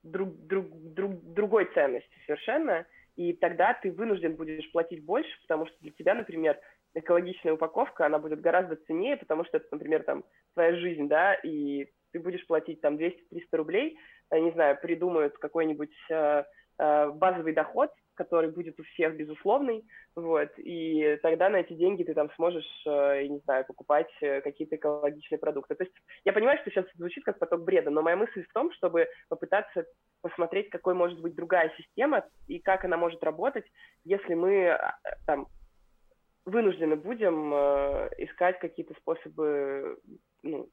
друг, друг, друг, другой ценности совершенно, и тогда ты вынужден будешь платить больше, потому что для тебя, например, экологичная упаковка, она будет гораздо ценнее, потому что это, например, там, твоя жизнь, да, и ты будешь платить там 200-300 рублей, не знаю, придумают какой-нибудь э, э, базовый доход, который будет у всех безусловный, вот, и тогда на эти деньги ты там сможешь, э, я не знаю, покупать э, какие-то экологичные продукты. То есть я понимаю, что сейчас звучит как поток бреда, но моя мысль в том, чтобы попытаться посмотреть, какой может быть другая система и как она может работать, если мы э, там вынуждены будем искать какие-то способы ну,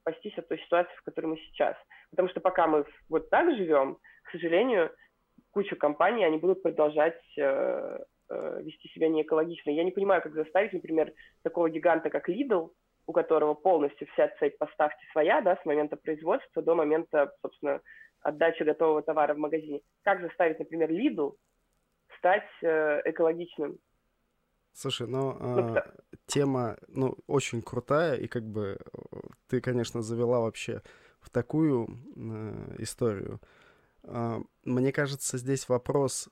спастись от той ситуации, в которой мы сейчас. Потому что пока мы вот так живем, к сожалению, кучу компаний, они будут продолжать э, э, вести себя неэкологично. Я не понимаю, как заставить, например, такого гиганта, как Lidl, у которого полностью вся цепь поставки своя, да, с момента производства до момента, собственно, отдачи готового товара в магазине. Как заставить, например, Lidl стать э, экологичным? Слушай, ну, ну э, тема, ну, очень крутая, и как бы э, ты, конечно, завела вообще в такую э, историю. Э, мне кажется, здесь вопрос...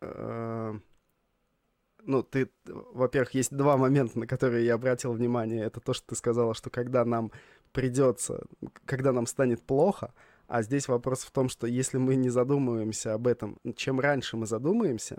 Э, ну, ты, во-первых, есть два момента, на которые я обратил внимание. Это то, что ты сказала, что когда нам придется, когда нам станет плохо, а здесь вопрос в том, что если мы не задумываемся об этом, чем раньше мы задумаемся,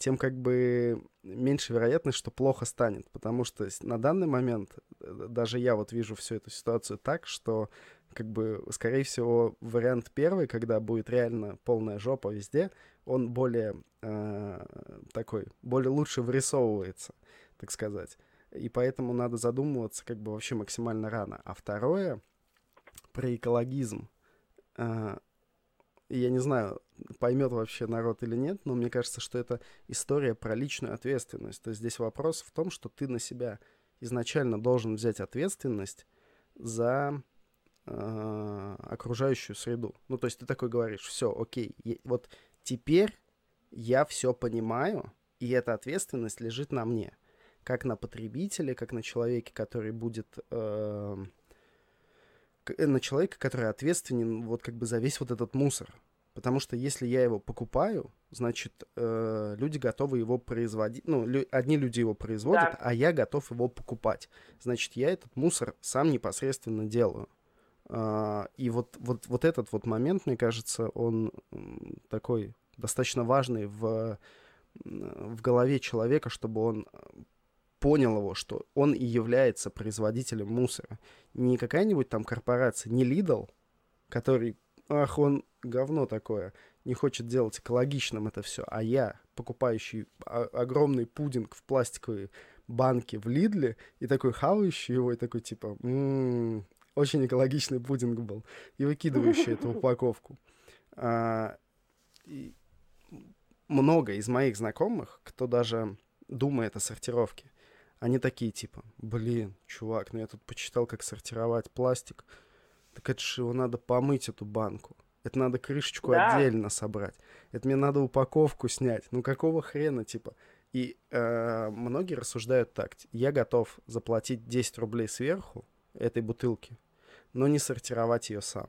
тем как бы меньше вероятность, что плохо станет. Потому что на данный момент э, даже я вот вижу всю эту ситуацию так, что как бы, скорее всего, вариант первый, когда будет реально полная жопа везде, он более э, такой, более лучше вырисовывается, так сказать. И поэтому надо задумываться как бы вообще максимально рано. А второе, про экологизм. Э, я не знаю, поймет вообще народ или нет, но мне кажется, что это история про личную ответственность. То есть здесь вопрос в том, что ты на себя изначально должен взять ответственность за э, окружающую среду. Ну, то есть ты такой говоришь, все, окей, вот теперь я все понимаю, и эта ответственность лежит на мне, как на потребителе, как на человеке, который будет э, на человека, который ответственен вот как бы за весь вот этот мусор. Потому что если я его покупаю, значит, э, люди готовы его производить. Ну, лю- одни люди его производят, да. а я готов его покупать. Значит, я этот мусор сам непосредственно делаю. Э, и вот, вот, вот этот вот момент, мне кажется, он такой достаточно важный в, в голове человека, чтобы он понял его, что он и является производителем мусора. Не какая-нибудь там корпорация, не Lidl, который ах, он говно такое, не хочет делать экологичным это все, а я, покупающий огромный пудинг в пластиковой банке в Лидле, и такой хавающий его, и такой типа, м-м, очень экологичный пудинг был, и выкидывающий эту упаковку. А, много из моих знакомых, кто даже думает о сортировке, они такие типа, блин, чувак, ну я тут почитал, как сортировать пластик, так это же его надо помыть, эту банку. Это надо крышечку да. отдельно собрать. Это мне надо упаковку снять. Ну какого хрена, типа? И э, многие рассуждают так. Я готов заплатить 10 рублей сверху этой бутылки, но не сортировать ее сам.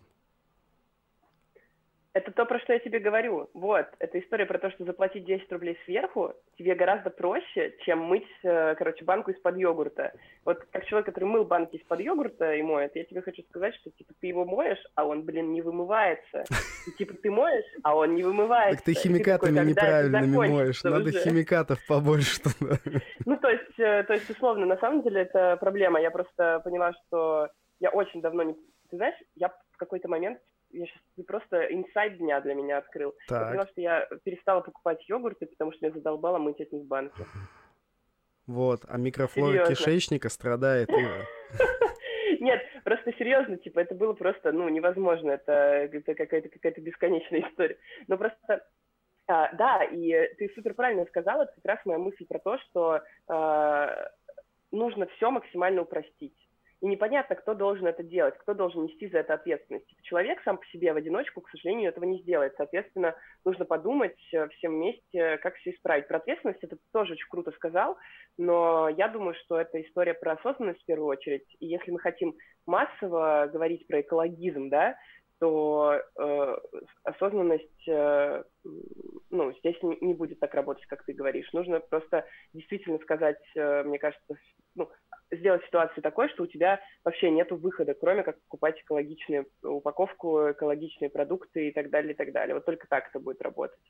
Это то, про что я тебе говорю. Вот, это история про то, что заплатить 10 рублей сверху тебе гораздо проще, чем мыть, э, короче, банку из-под йогурта. Вот как человек, который мыл банки из-под йогурта и моет, я тебе хочу сказать, что, типа, ты его моешь, а он, блин, не вымывается. И, типа, ты моешь, а он не вымывается. Так ты химикатами ты неправильными моешь, надо уже. химикатов побольше. Ну, то есть, э, то есть, условно, на самом деле это проблема. Я просто поняла, что я очень давно не... Ты знаешь, я в какой-то момент я сейчас просто инсайд дня для меня открыл. Так. Я поняла, что я перестала покупать йогурты, потому что меня задолбало мыть от них банки. Вот, а микрофлора серьезно. кишечника страдает. Нет, просто серьезно, типа, это было просто, ну, невозможно, это, это какая-то какая-то бесконечная история. Но просто а, да, и ты супер правильно сказала, это как раз моя мысль про то, что а, нужно все максимально упростить и непонятно, кто должен это делать, кто должен нести за это ответственность. Типа, человек сам по себе в одиночку, к сожалению, этого не сделает. Соответственно, нужно подумать э, всем вместе, как все исправить. Про ответственность это тоже очень круто сказал, но я думаю, что это история про осознанность в первую очередь. И если мы хотим массово говорить про экологизм, да, то э, осознанность, э, ну, здесь не, не будет так работать, как ты говоришь. Нужно просто действительно сказать, э, мне кажется, ну, сделать ситуацию такой, что у тебя вообще нет выхода, кроме как покупать экологичную упаковку, экологичные продукты и так далее, и так далее. Вот только так это будет работать.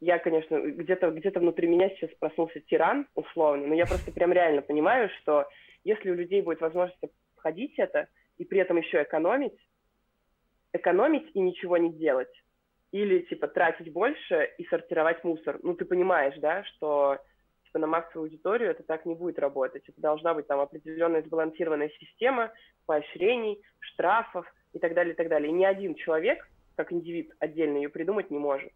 Я, конечно, где-то где внутри меня сейчас проснулся тиран, условно, но я просто прям реально понимаю, что если у людей будет возможность обходить это и при этом еще экономить, экономить и ничего не делать, или типа тратить больше и сортировать мусор, ну ты понимаешь, да, что типа на массовую аудиторию это так не будет работать. Это должна быть там определенная сбалансированная система поощрений, штрафов и так далее, и так далее. И ни один человек, как индивид, отдельно ее придумать не может.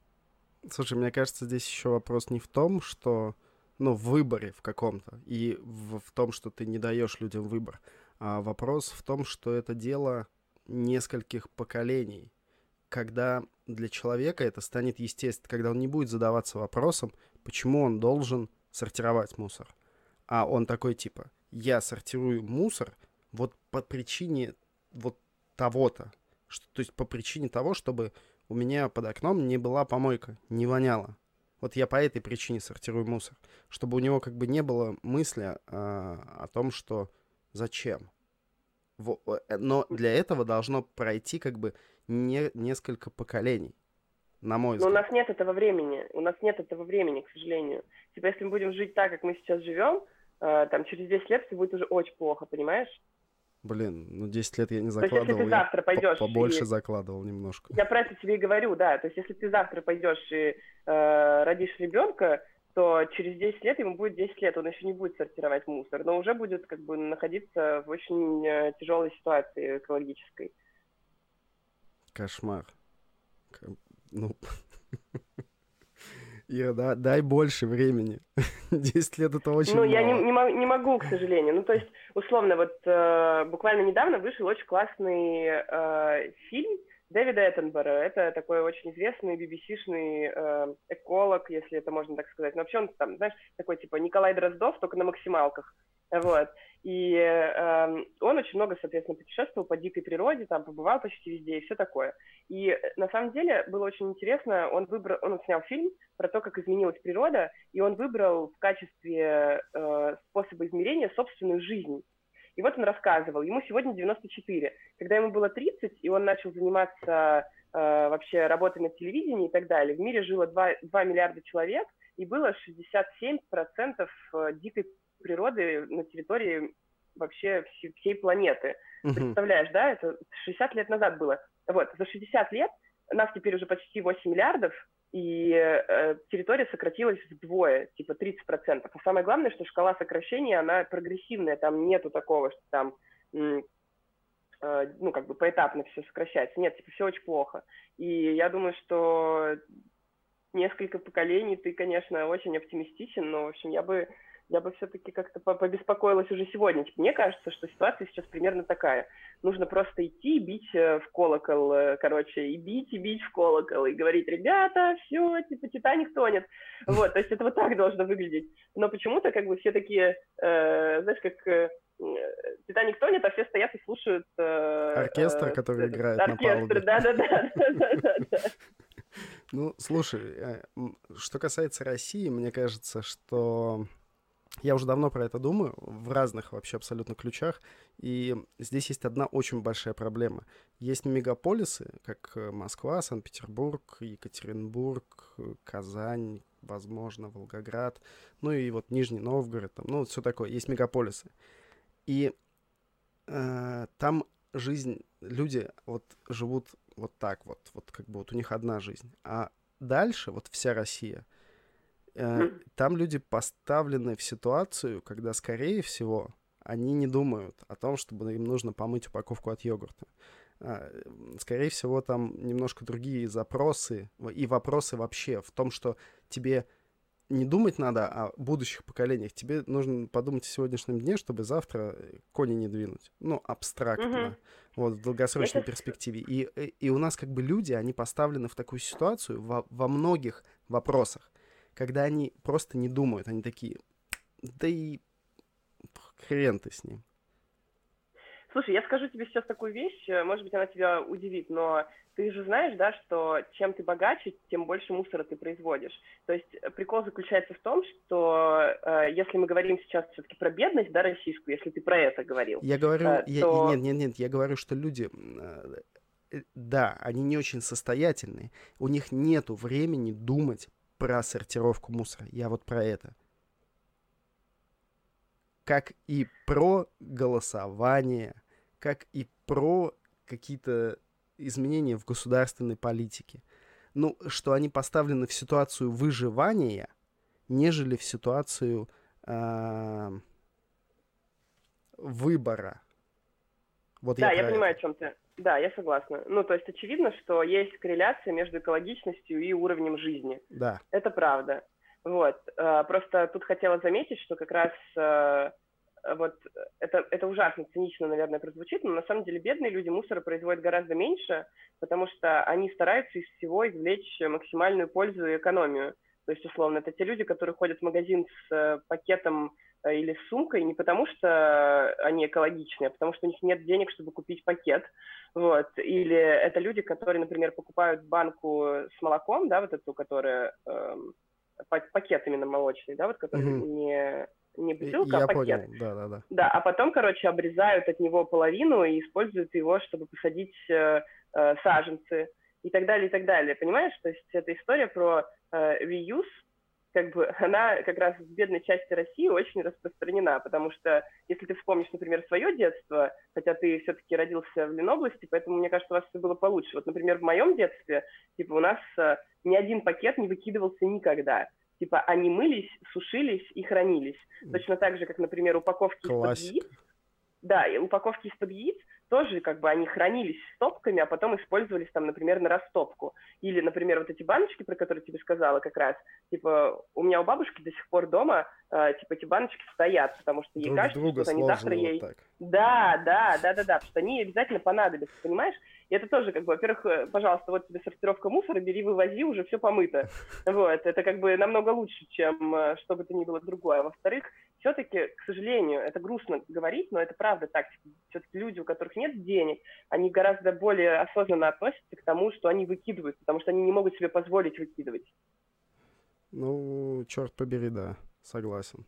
Слушай, мне кажется, здесь еще вопрос не в том, что ну, в выборе в каком-то, и в, в том, что ты не даешь людям выбор. А вопрос в том, что это дело нескольких поколений, когда для человека это станет естественно, когда он не будет задаваться вопросом, почему он должен сортировать мусор. А он такой типа, я сортирую мусор вот по причине вот того-то. Что, то есть по причине того, чтобы у меня под окном не была помойка, не воняло. Вот я по этой причине сортирую мусор. Чтобы у него как бы не было мысли а, о том, что зачем. Во, э, но для этого должно пройти как бы не, несколько поколений, на мой взгляд. Но у нас нет этого времени. У нас нет этого времени, к сожалению. Типа, если мы будем жить так, как мы сейчас живем, э, там через 10 лет все будет уже очень плохо, понимаешь? Блин, ну 10 лет я не закладывал. То есть, если ты завтра пойдешь... Побольше и... закладывал немножко. Я про это тебе и говорю, да. То есть, если ты завтра пойдешь и э, родишь ребенка, то через 10 лет ему будет 10 лет, он еще не будет сортировать мусор, но уже будет как бы находиться в очень э, тяжелой ситуации экологической. Кошмар. Ну, Ира, да, дай больше времени. Десять лет это очень Ну, мало. я не, не, не могу, к сожалению. Ну, то есть, условно, вот э, буквально недавно вышел очень классный э, фильм Дэвида Эттенбора. Это такой очень известный BBC-шный э, эколог, если это можно так сказать. Но вообще он там, знаешь, такой типа Николай Дроздов, только на максималках. Вот. И э, он очень много, соответственно, путешествовал по дикой природе, там побывал почти везде и все такое. И э, на самом деле было очень интересно, он выбрал, он снял фильм про то, как изменилась природа, и он выбрал в качестве э, способа измерения собственную жизнь. И вот он рассказывал, ему сегодня 94. Когда ему было 30, и он начал заниматься э, вообще работой на телевидении и так далее, в мире жило 2, 2 миллиарда человек, и было 67% э, дикой природы на территории вообще всей, всей планеты. Угу. Представляешь, да, это 60 лет назад было. Вот, за 60 лет нас теперь уже почти 8 миллиардов, и э, территория сократилась вдвое, типа 30%. А самое главное, что шкала сокращения, она прогрессивная, там нету такого, что там, э, ну, как бы поэтапно все сокращается. Нет, типа все очень плохо. И я думаю, что несколько поколений ты, конечно, очень оптимистичен, но, в общем, я бы я бы все-таки как-то побеспокоилась уже сегодня. Типа, мне кажется, что ситуация сейчас примерно такая. Нужно просто идти и бить э, в колокол, э, короче, и бить, и бить в колокол, и говорить, ребята, все, типа, Титаник тонет. Вот, то есть это вот так должно выглядеть. Но почему-то как бы все такие, э, знаешь, как... Э, Титаник тонет, а все стоят и слушают... Э, оркестр, который э, играет оркестр, на да-да-да. Ну, слушай, что касается России, мне кажется, что я уже давно про это думаю, в разных вообще абсолютно ключах, и здесь есть одна очень большая проблема. Есть мегаполисы, как э, Москва, Санкт-Петербург, Екатеринбург, Казань, возможно, Волгоград, ну и вот Нижний Новгород, там, ну, все такое, есть мегаполисы. И э, там жизнь, люди вот живут вот так вот, вот как бы вот у них одна жизнь. А дальше вот вся Россия — там люди поставлены в ситуацию, когда, скорее всего, они не думают о том, чтобы им нужно помыть упаковку от йогурта. А, скорее всего, там немножко другие запросы и вопросы вообще в том, что тебе не думать надо о будущих поколениях. Тебе нужно подумать о сегодняшнем дне, чтобы завтра кони не двинуть. Ну, абстрактно. Угу. Вот, в долгосрочной Это... перспективе. И, э, и у нас как бы люди, они поставлены в такую ситуацию во, во многих вопросах когда они просто не думают, они такие, да и хрен ты с ним. Слушай, я скажу тебе сейчас такую вещь, э, может быть, она тебя удивит, но ты же знаешь, да, что чем ты богаче, тем больше мусора ты производишь. То есть э, прикол заключается в том, что э, если мы говорим сейчас все-таки про бедность, да, российскую, если ты про это говорил. Я говорю, э, я, то... нет, нет, нет, я говорю, что люди, э, да, они не очень состоятельные, у них нету времени думать про сортировку мусора. Я вот про это. Как и про голосование, как и про какие-то изменения в государственной политике. Ну, что они поставлены в ситуацию выживания, нежели в ситуацию э, выбора. Вот да, я, я понимаю, о чем ты. Да, я согласна. Ну, то есть очевидно, что есть корреляция между экологичностью и уровнем жизни. Да. Это правда. Вот. Э, просто тут хотела заметить, что как раз э, вот это, это ужасно цинично, наверное, прозвучит, но на самом деле бедные люди мусора производят гораздо меньше, потому что они стараются из всего извлечь максимальную пользу и экономию. То есть, условно, это те люди, которые ходят в магазин с э, пакетом или с сумкой не потому, что они экологичные, а потому что у них нет денег, чтобы купить пакет. Вот. Или это люди, которые, например, покупают банку с молоком, да, вот эту, которая эм, пакет именно молочный, да, вот который угу. не не бутылка, Я а пакет. понял, да, да, да. Да, а потом, короче, обрезают от него половину и используют его, чтобы посадить э, э, саженцы и так далее, и так далее. Понимаешь? То есть эта история про э, reuse, как бы она как раз в бедной части России очень распространена, потому что если ты вспомнишь, например, свое детство, хотя ты все-таки родился в Ленобласти, поэтому мне кажется, у вас все было получше. Вот, например, в моем детстве, типа, у нас э, ни один пакет не выкидывался никогда. Типа они мылись, сушились и хранились. Точно так же, как, например, упаковки из-под яиц. Да, и упаковки из-под яиц тоже как бы они хранились стопками, а потом использовались там, например, на растопку. Или, например, вот эти баночки, про которые тебе сказала как раз, типа, у меня у бабушки до сих пор дома, типа, эти баночки стоят, потому что ей Друг кажется, что они завтра ей... Вот да, да, да, да, да, потому что они обязательно понадобятся, понимаешь? И это тоже, как бы, во-первых, э, пожалуйста, вот тебе сортировка мусора, бери, вывози, уже все помыто. Вот, это как бы намного лучше, чем э, что бы то ни было другое. Во-вторых, все-таки, к сожалению, это грустно говорить, но это правда так. Все-таки люди, у которых нет денег, они гораздо более осознанно относятся к тому, что они выкидывают, потому что они не могут себе позволить выкидывать. Ну, черт побери, да, согласен.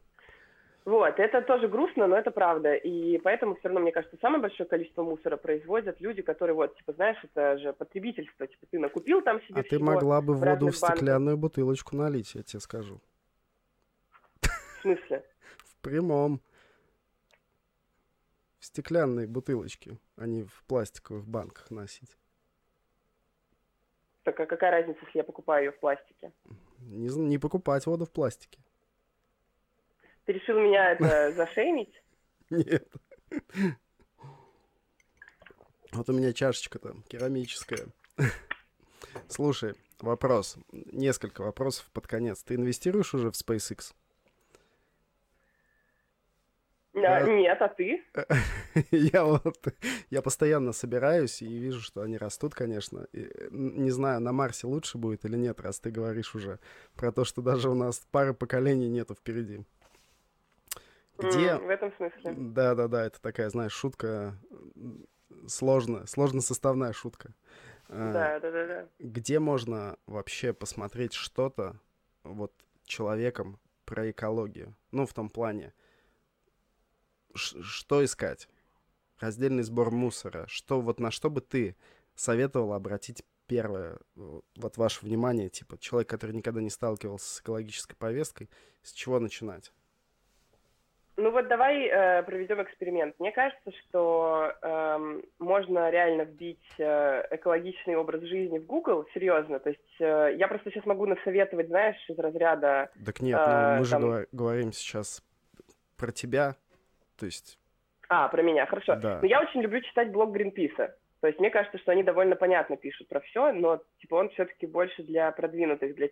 Вот, это тоже грустно, но это правда. И поэтому все равно, мне кажется, самое большое количество мусора производят люди, которые, вот, типа, знаешь, это же потребительство. Типа, ты накупил там себе А ты могла бы воду в стеклянную банках. бутылочку налить, я тебе скажу. В смысле? В прямом. В стеклянной бутылочке, а не в пластиковых банках носить. Так а какая разница, если я покупаю ее в пластике? Не, не покупать воду в пластике. Ты решил меня это зашеймить? Нет. Вот у меня чашечка там керамическая. Слушай, вопрос. Несколько вопросов под конец. Ты инвестируешь уже в SpaceX? Да, нет, а ты? я вот, я постоянно собираюсь и вижу, что они растут, конечно. И, не знаю, на Марсе лучше будет или нет, раз ты говоришь уже про то, что даже у нас пары поколений нету впереди. Где... Mm, в этом смысле. Да, да, да, это такая, знаешь, шутка сложная, сложно составная шутка. А, да, да, да, да. Где можно вообще посмотреть что-то вот человеком про экологию? Ну, в том плане, что искать? Раздельный сбор мусора. Что вот на что бы ты советовал обратить первое вот ваше внимание, типа человек, который никогда не сталкивался с экологической повесткой, с чего начинать? Ну вот давай э, проведем эксперимент. Мне кажется, что э, можно реально вбить э, экологичный образ жизни в Google, серьезно. То есть э, я просто сейчас могу насоветовать, знаешь, из разряда... Так нет, э, ну, мы там... же говорим сейчас про тебя, то есть... А, про меня, хорошо. Да. Но я очень люблю читать блог Гринписа. То есть мне кажется, что они довольно понятно пишут про все, но типа он все-таки больше для продвинутых, для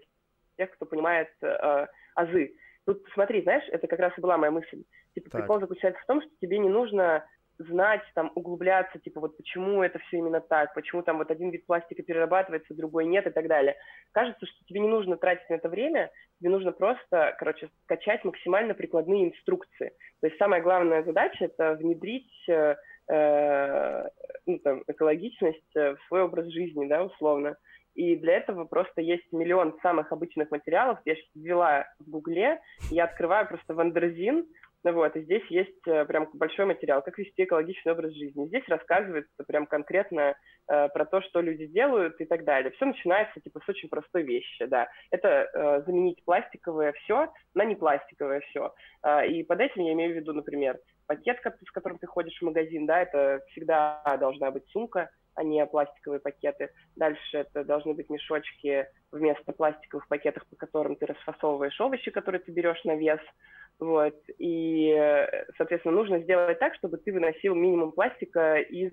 тех, кто понимает э, азы. Тут смотри, знаешь, это как раз и была моя мысль. Типа, так. прикол заключается в том, что тебе не нужно знать, там, углубляться, типа, вот почему это все именно так, почему там вот один вид пластика перерабатывается, другой нет и так далее. Кажется, что тебе не нужно тратить на это время, тебе нужно просто, короче, скачать максимально прикладные инструкции. То есть самая главная задача — это внедрить э, э ну, там, экологичность э, в свой образ жизни, да, условно. И для этого просто есть миллион самых обычных материалов. Я ввела в Гугле, я открываю просто Wonderzine, вот, и здесь есть э, прям большой материал, как вести экологичный образ жизни. Здесь рассказывается прям конкретно э, про то, что люди делают и так далее. Все начинается типа с очень простой вещи, да. Это э, заменить пластиковое все на не пластиковое все. Э, и под этим я имею в виду, например, пакет, с которым ты ходишь в магазин, да, это всегда должна быть сумка, а не пластиковые пакеты. Дальше это должны быть мешочки вместо пластиковых пакетов, по которым ты расфасовываешь овощи, которые ты берешь на вес. Вот. И, соответственно, нужно сделать так, чтобы ты выносил минимум пластика из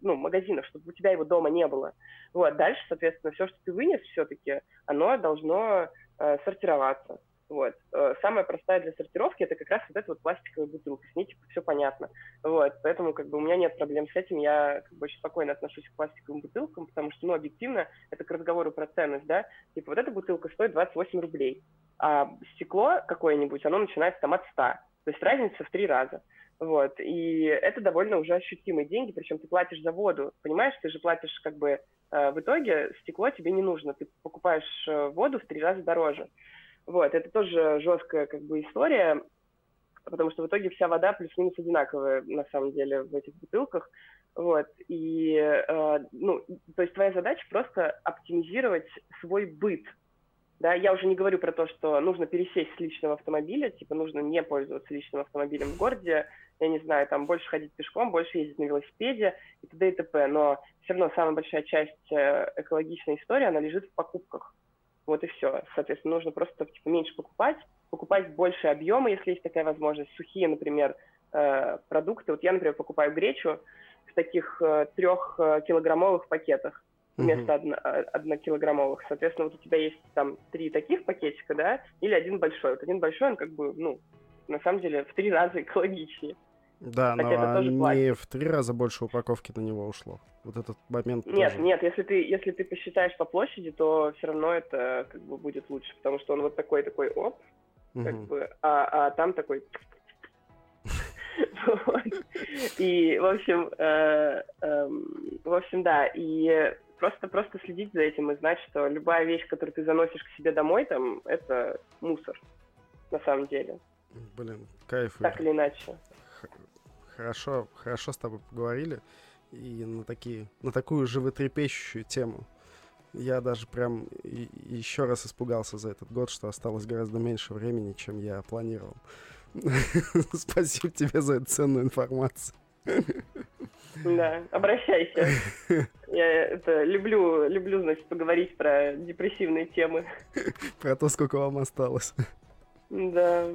ну, магазинов, чтобы у тебя его дома не было. Вот. Дальше, соответственно, все, что ты вынес все-таки, оно должно э, сортироваться. Вот. Э, самая простая для сортировки это как раз вот эта вот пластиковая бутылка. С ней типа все понятно. Вот. Поэтому как бы у меня нет проблем с этим. Я как бы очень спокойно отношусь к пластиковым бутылкам, потому что, ну, объективно, это к разговору про ценность, да. Типа вот эта бутылка стоит 28 рублей, а стекло какое-нибудь, оно начинается там от 100. То есть разница в три раза. Вот. И это довольно уже ощутимые деньги, причем ты платишь за воду. Понимаешь, ты же платишь как бы э, в итоге стекло тебе не нужно. Ты покупаешь э, воду в три раза дороже. Вот, это тоже жесткая как бы история, потому что в итоге вся вода плюс-минус одинаковая на самом деле в этих бутылках. Вот, и, э, ну, то есть твоя задача просто оптимизировать свой быт. Да, я уже не говорю про то, что нужно пересесть с личного автомобиля, типа нужно не пользоваться личным автомобилем в городе, я не знаю, там больше ходить пешком, больше ездить на велосипеде и т.д. и т.п. Но все равно самая большая часть э, экологичной истории, она лежит в покупках. Вот и все. Соответственно, нужно просто типа, меньше покупать, покупать больше объемы, если есть такая возможность. Сухие, например, э, продукты. Вот я, например, покупаю гречу в таких э, трехкилограммовых пакетах вместо э, однокилограммовых. Соответственно, вот у тебя есть там три таких пакетика, да, или один большой. Вот один большой, он как бы, ну, на самом деле в три раза экологичнее. Да, Хотя но не пластик. в три раза больше упаковки на него ушло. Вот этот момент. Нет, тоже. нет, если ты, если ты посчитаешь по площади, то все равно это как бы будет лучше, потому что он вот такой такой оп, угу. как бы, а, а там такой. И, в общем, э, эм, в общем, да, и просто просто следить за этим и знать, что любая вещь, которую ты заносишь к себе домой, там, это мусор, на самом деле. Блин, кайф. Так или иначе хорошо, хорошо с тобой поговорили. И на, такие, на такую животрепещущую тему. Я даже прям еще раз испугался за этот год, что осталось гораздо меньше времени, чем я планировал. Спасибо тебе за эту ценную информацию. Да, обращайся. Я это люблю, люблю, значит, поговорить про депрессивные темы. Про то, сколько вам осталось. Да.